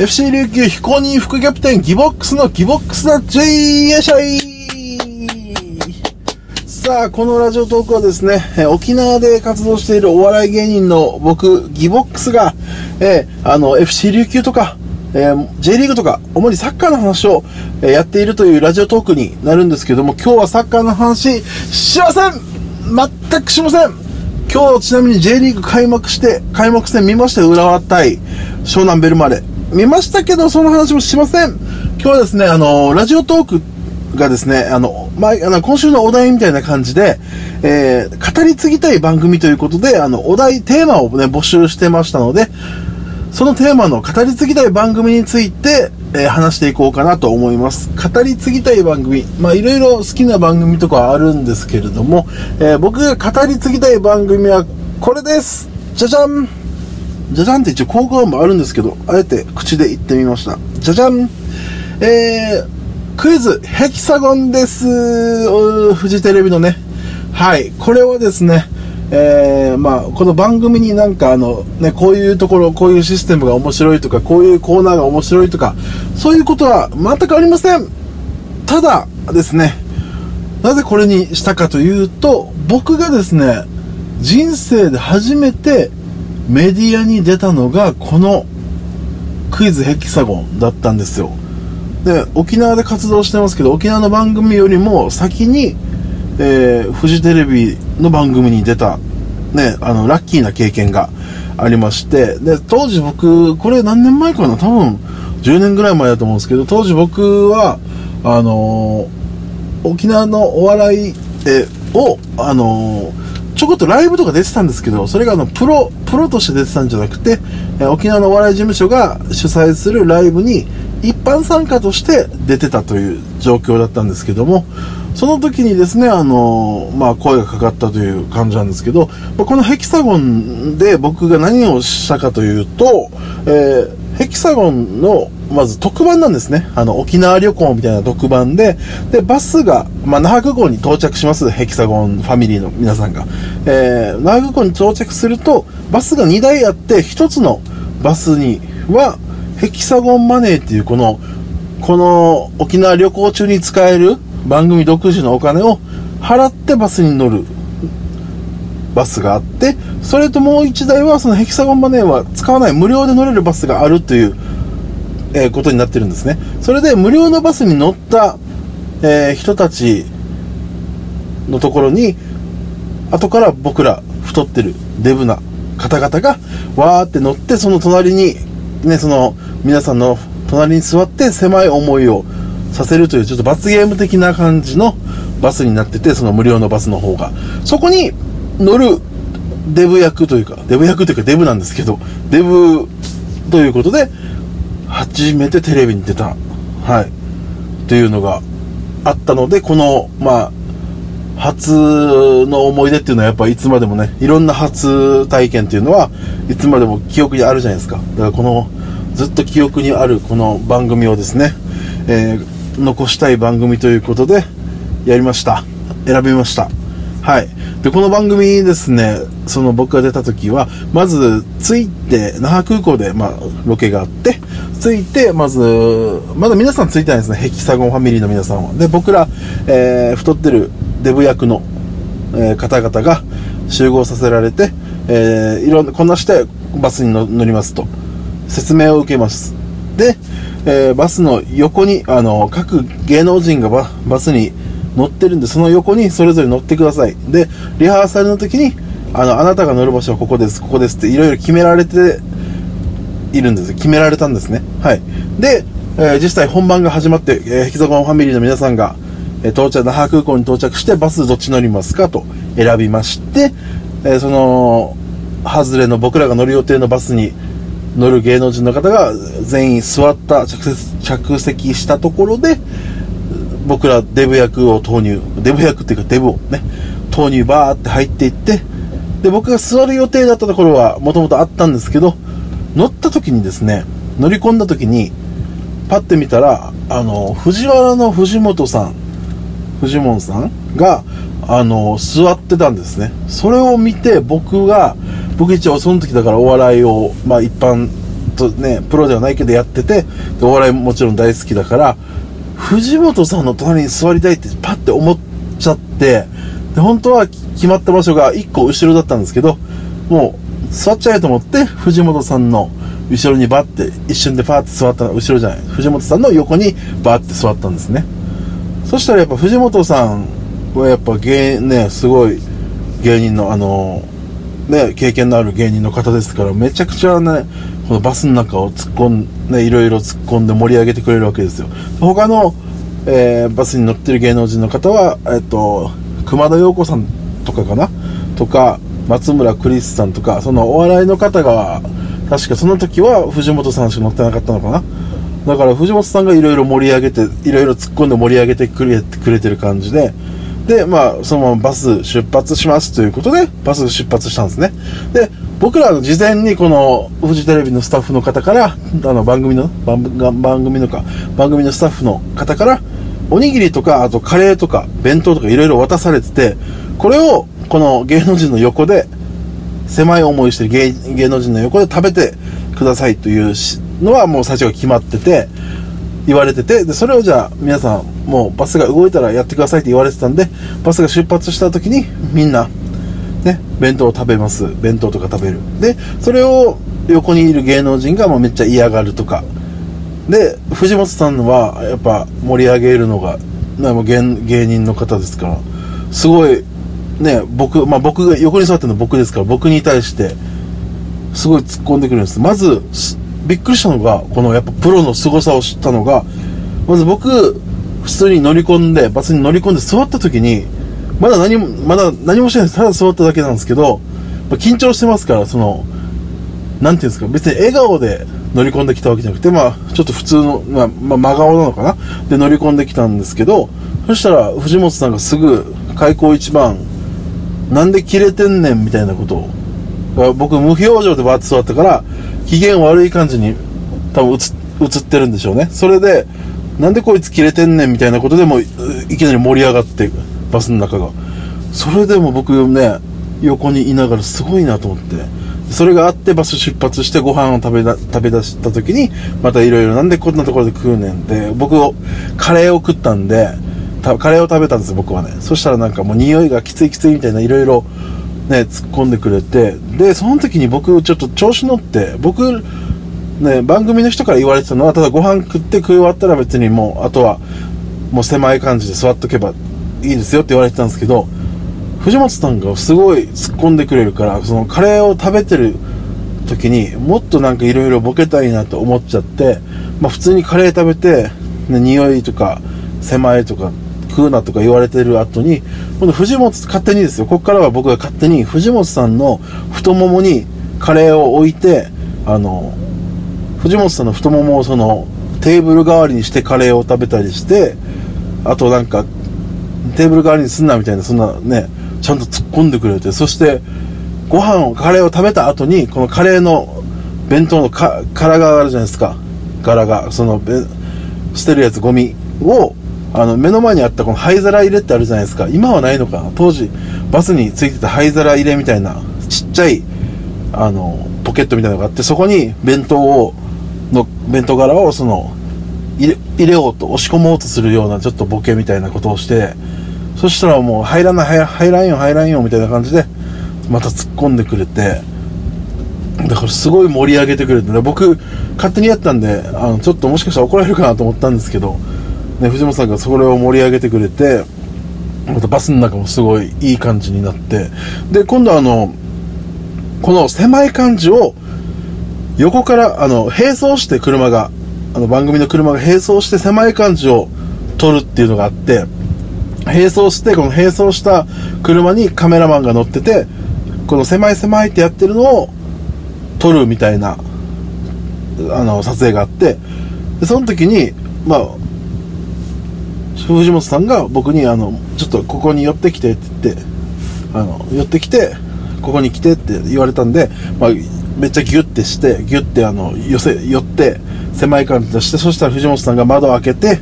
FC 琉球非公認副キャプテンギボックスのギボックスだ J よいしょいさあ、このラジオトークはですね、え沖縄で活動しているお笑い芸人の僕、ギボックスが、えー、あの、FC 琉球とか、えー、J リーグとか、主にサッカーの話を、えー、やっているというラジオトークになるんですけども、今日はサッカーの話、しません全くしません今日ちなみに J リーグ開幕して、開幕戦見ましたよ、浦和対湘南ベルマレ。見ましたけど、その話もしません。今日はですね、あの、ラジオトークがですね、あの、まあ、の、今週のお題みたいな感じで、えー、語り継ぎたい番組ということで、あの、お題、テーマをね、募集してましたので、そのテーマの語り継ぎたい番組について、えー、話していこうかなと思います。語り継ぎたい番組。まあ、いろいろ好きな番組とかあるんですけれども、えー、僕が語り継ぎたい番組はこれですじゃじゃんじゃじゃんって一応効果音もあるんですけど、あえて口で言ってみました。じゃじゃんえー、クイズ、ヘキサゴンです。フジテレビのね。はい。これはですね、えー、まあ、この番組になんかあの、ね、こういうところ、こういうシステムが面白いとか、こういうコーナーが面白いとか、そういうことは全くありません。ただですね、なぜこれにしたかというと、僕がですね、人生で初めてメディアに出たのがこのクイズヘキサゴンだったんですよ。で沖縄で活動してますけど沖縄の番組よりも先に、えー、フジテレビの番組に出たねあのラッキーな経験がありましてで当時僕これ何年前かな？多分10年ぐらい前だと思うんですけど当時僕はあのー、沖縄のお笑い、えをあのーちょこっとライブとか出てたんですけど、それがあの、プロ、プロとして出てたんじゃなくて、え沖縄のお笑い事務所が主催するライブに一般参加として出てたという状況だったんですけども、その時にですね、あの、まあ、声がかかったという感じなんですけど、まあこのヘキサゴンで僕が何をしたかというと、えー、ヘキサゴンのまず特番なんですね。あの、沖縄旅行みたいな特番で、で、バスが、まあ、那覇空港に到着します。ヘキサゴンファミリーの皆さんが。えー、那覇空港に到着すると、バスが2台あって、1つのバスには、ヘキサゴンマネーっていうこの、この沖縄旅行中に使える番組独自のお金を払ってバスに乗るバスがあって、それともう1台はそのヘキサゴンマネーは使わない無料で乗れるバスがあるというえー、ことになってるんですね。それで無料のバスに乗った、えー、人たちのところに、後から僕ら太ってるデブな方々がわーって乗って、その隣に、ね、その皆さんの隣に座って狭い思いをさせるというちょっと罰ゲーム的な感じのバスになってて、その無料のバスの方が。そこに乗るデブ役というか、デブ役というかデブなんですけど、デブということで、初めてテレビに出た、はい、っていうのがあったので、この、まあ、初の思い出っていうのはやっぱいつまでもね、いろんな初体験っていうのはいつまでも記憶にあるじゃないですか。だからこの、ずっと記憶にあるこの番組をですね、えー、残したい番組ということで、やりました。選びました。はい。で、この番組ですね、その僕が出た時は、まず、着いて、那覇空港で、まあ、ロケがあって、着いて、まず、まだ皆さん着いてないですね、ヘキサゴンファミリーの皆さんは。で、僕ら、えー、太ってるデブ役の、えー、方々が集合させられて、えー、いろんな、こんなしてバスに乗りますと、説明を受けます。で、えー、バスの横に、あの、各芸能人がババスに乗ってるんで、その横にそれぞれ乗ってください。で、リハーサルの時に、あの、あなたが乗る場所はここです、ここですっていろいろ決められているんです。決められたんですね。はい。で、えー、実際本番が始まって、えー、ヘキザゴンファミリーの皆さんが、えー、到着、那覇空港に到着して、バスどっち乗りますか？と選びまして、えー、その、外れの僕らが乗る予定のバスに乗る芸能人の方が全員座った着席したところで、僕らデブ役を投入、デブ役っていうかデブをね、投入バーって入っていって、で、僕が座る予定だったところはもともとあったんですけど、乗った時にですね、乗り込んだ時に、パッて見たら、あの、藤原の藤本さん、藤本さんが、あの、座ってたんですね。それを見て、僕が、僕一応その時だからお笑いを、まあ一般とね、プロではないけどやってて、でお笑いももちろん大好きだから、藤本さんの隣に座りたいってパッて思っちゃって、で、本当は決まった場所が1個後ろだったんですけど、もう座っちゃえと思って、藤本さんの後ろにバッて、一瞬でパーって座った後ろじゃない、藤本さんの横にバッて座ったんですね。そしたらやっぱ藤本さんはやっぱ芸、ね、すごい芸人のあの、ね、経験のある芸人の方ですから、めちゃくちゃね、このバスの中を突っ込ん、ね、いろいろ突っ込んで盛り上げてくれるわけですよ。他の、えー、バスに乗ってる芸能人の方は、えっと、熊田陽子さんとかかな？とか、松村クリスさんとか、そのお笑いの方が、確かその時は藤本さんしか乗ってなかったのかな？だから藤本さんがいろいろ盛り上げて、いろいろ突っ込んで盛り上げてくれてくれてる感じで、で、まあ、そのままバス出発しますということで、バス出発したんですね。で、僕らの事前にこの、フジテレビのスタッフの方から、あの、番組の、番組のか、番組のスタッフの方から、おにぎりとか、あとカレーとか、弁当とかいろいろ渡されてて、これを、この芸能人の横で、狭い思いしてる芸芸能人の横で食べてくださいというのはもう最初が決まってて、言われてて、で、それをじゃあ皆さんもうバスが動いたらやってくださいって言われてたんで、バスが出発した時にみんな、ね、弁当を食べます。弁当とか食べる。で、それを横にいる芸能人がもうめっちゃ嫌がるとか。で、藤本さんはやっぱ盛り上げるのが、ね、もう芸人の方ですから、すごい、ね、僕、まあ僕が横に座ってるの僕ですから、僕に対して、すごい突っ込んでくるんです。まず、びっくりしたのが、このやっぱプロの凄さを知ったのが、まず僕、普通に乗り込んで、バスに乗り込んで座った時に、まだ何も、まだ何もしてないです。ただ座っただけなんですけど、まあ、緊張してますから、その、なんていうんですか、別に笑顔で乗り込んできたわけじゃなくて、まあ、ちょっと普通の、まあ、まあ、真顔なのかな？で乗り込んできたんですけど、そしたら、藤本さんがすぐ、開口一番、なんで切れてんねんみたいなことを、僕無表情でバーッと座ったから、機嫌悪い感じに多分映ってるんでしょうね。それで、なんでこいつ切れてんねんみたいなことでもいきなり盛り上がっていく。バスの中が。それでも僕ね、横にいながらすごいなと思って。それがあってバス出発してご飯を食べだ食べ出した時に、またいろいろなんでこんなところで食うねんって、僕を、カレーを食ったんで、カレーを食べたんです、僕はね。そしたらなんかもう匂いがきついきついみたいないろいろね、突っ込んでくれて、で、その時に僕ちょっと調子乗って、僕、ね、番組の人から言われてたのは、ただご飯食って食い終わったら別にもう、あとは、もう狭い感じで座っとけばいいですよって言われてたんですけど、藤本さんがすごい突っ込んでくれるから、そのカレーを食べてる時にもっとなんか色々ボケたいなと思っちゃって、まあ普通にカレー食べて、ね、匂いとか狭いとか食うなとか言われてる後に、今度藤本、勝手にですよ、ここからは僕が勝手に藤本さんの太ももにカレーを置いて、あの、藤本さんの太ももをその、テーブル代わりにしてカレーを食べたりして、あとなんか、テーブル代わりにすんなみたいな、そんなね、ちゃんと突っ込んでくれて、そして、ご飯を、カレーを食べた後に、このカレーの弁当のか殻があるじゃないですか。柄が、その、捨てるやつ、ゴミを、あの、目の前にあったこの灰皿入れってあるじゃないですか。今はないのかな当時、バスについてた灰皿入れみたいな、ちっちゃい、あの、ポケットみたいなのがあって、そこに弁当を、の、弁当柄をその、入れ、ようと、押し込もうとするような、ちょっとボケみたいなことをして、そしたらもう、入らない、入らんよ、入らんよ、みたいな感じで、また突っ込んでくれて、だからすごい盛り上げてくれて、ね、僕、勝手にやったんで、あの、ちょっともしかしたら怒られるかなと思ったんですけど、ね、藤本さんがそれを盛り上げてくれて、またバスの中もすごいいい感じになって、で、今度あの、この狭い感じを、横から、あの、並走して車が、あの、番組の車が並走して狭い感じを撮るっていうのがあって、並走して、この並走した車にカメラマンが乗ってて、この狭い狭いってやってるのを撮るみたいな、あの、撮影があって、で、その時に、まあ、藤本さんが僕にあのちょっとここに寄ってきてって言ってあの寄ってきてここに来てって言われたんで、まあ、めっちゃギュッてしてギュッてあの寄せ寄って狭い感じ出してそしたら藤本さんが窓を開けて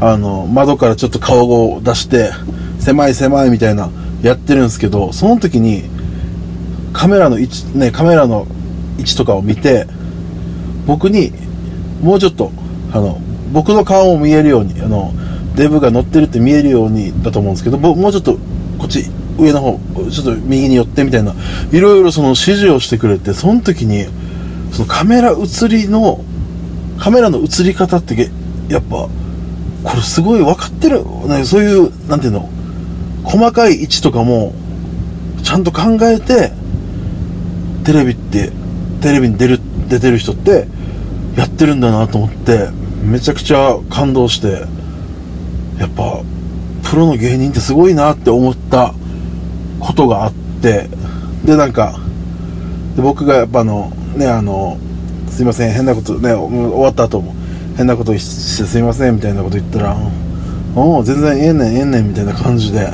あの窓からちょっと顔を出して狭い狭いみたいなやってるんですけどその時にカメラの位置ねカメラの位置とかを見て僕に、もうちょっと、あの、僕の顔も見えるように、あの、デブが乗ってるって見えるようにだと思うんですけど、もうちょっと、こっち、上の方、ちょっと右に寄ってみたいな、いろいろその指示をしてくれて、その時に、そのカメラ映りの、カメラの映り方って、やっぱ、これすごい分かってる、ね、そういう、なんていうの、細かい位置とかも、ちゃんと考えて、テレビって、テレビに出る、出てる人って、やってるんだなと思って、めちゃくちゃ感動して、やっぱ、プロの芸人ってすごいなって思ったことがあって、で、なんか、で僕がやっぱあの、ね、あの、すいません、変なこと、ね、終わった後も、変なことしてすいませんみたいなこと言ったら、お全然ええねん、ええねんみたいな感じで、は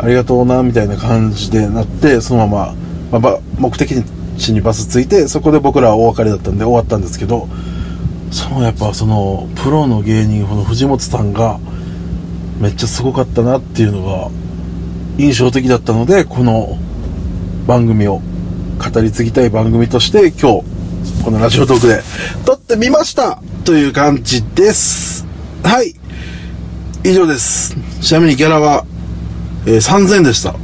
い。ありがとうな、みたいな感じでなって、そのまま、まあ、目的地にバス着いて、そこで僕らはお別れだったんで終わったんですけど、そのやっぱその、プロの芸人、この藤本さんが、めっちゃすごかったなっていうのが、印象的だったので、この番組を語り継ぎたい番組として、今日、このラジオトークで撮ってみましたという感じです。はい。以上です。ちなみにギャラは、えー、3000円でした。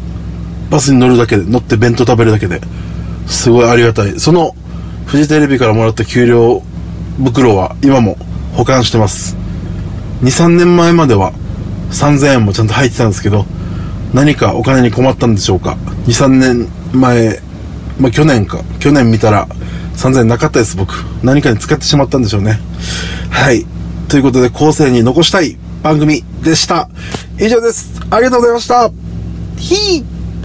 バスに乗るだけで、乗って弁当食べるだけで。すごいありがたい。その、フジテレビからもらった給料袋は今も保管してます。2、3年前までは3000円もちゃんと入ってたんですけど、何かお金に困ったんでしょうか。2、3年前、まあ、去年か。去年見たら3000なかったです、僕。何かに使ってしまったんでしょうね。はい。ということで、後世に残したい番組でした。以上です。ありがとうございました。ひー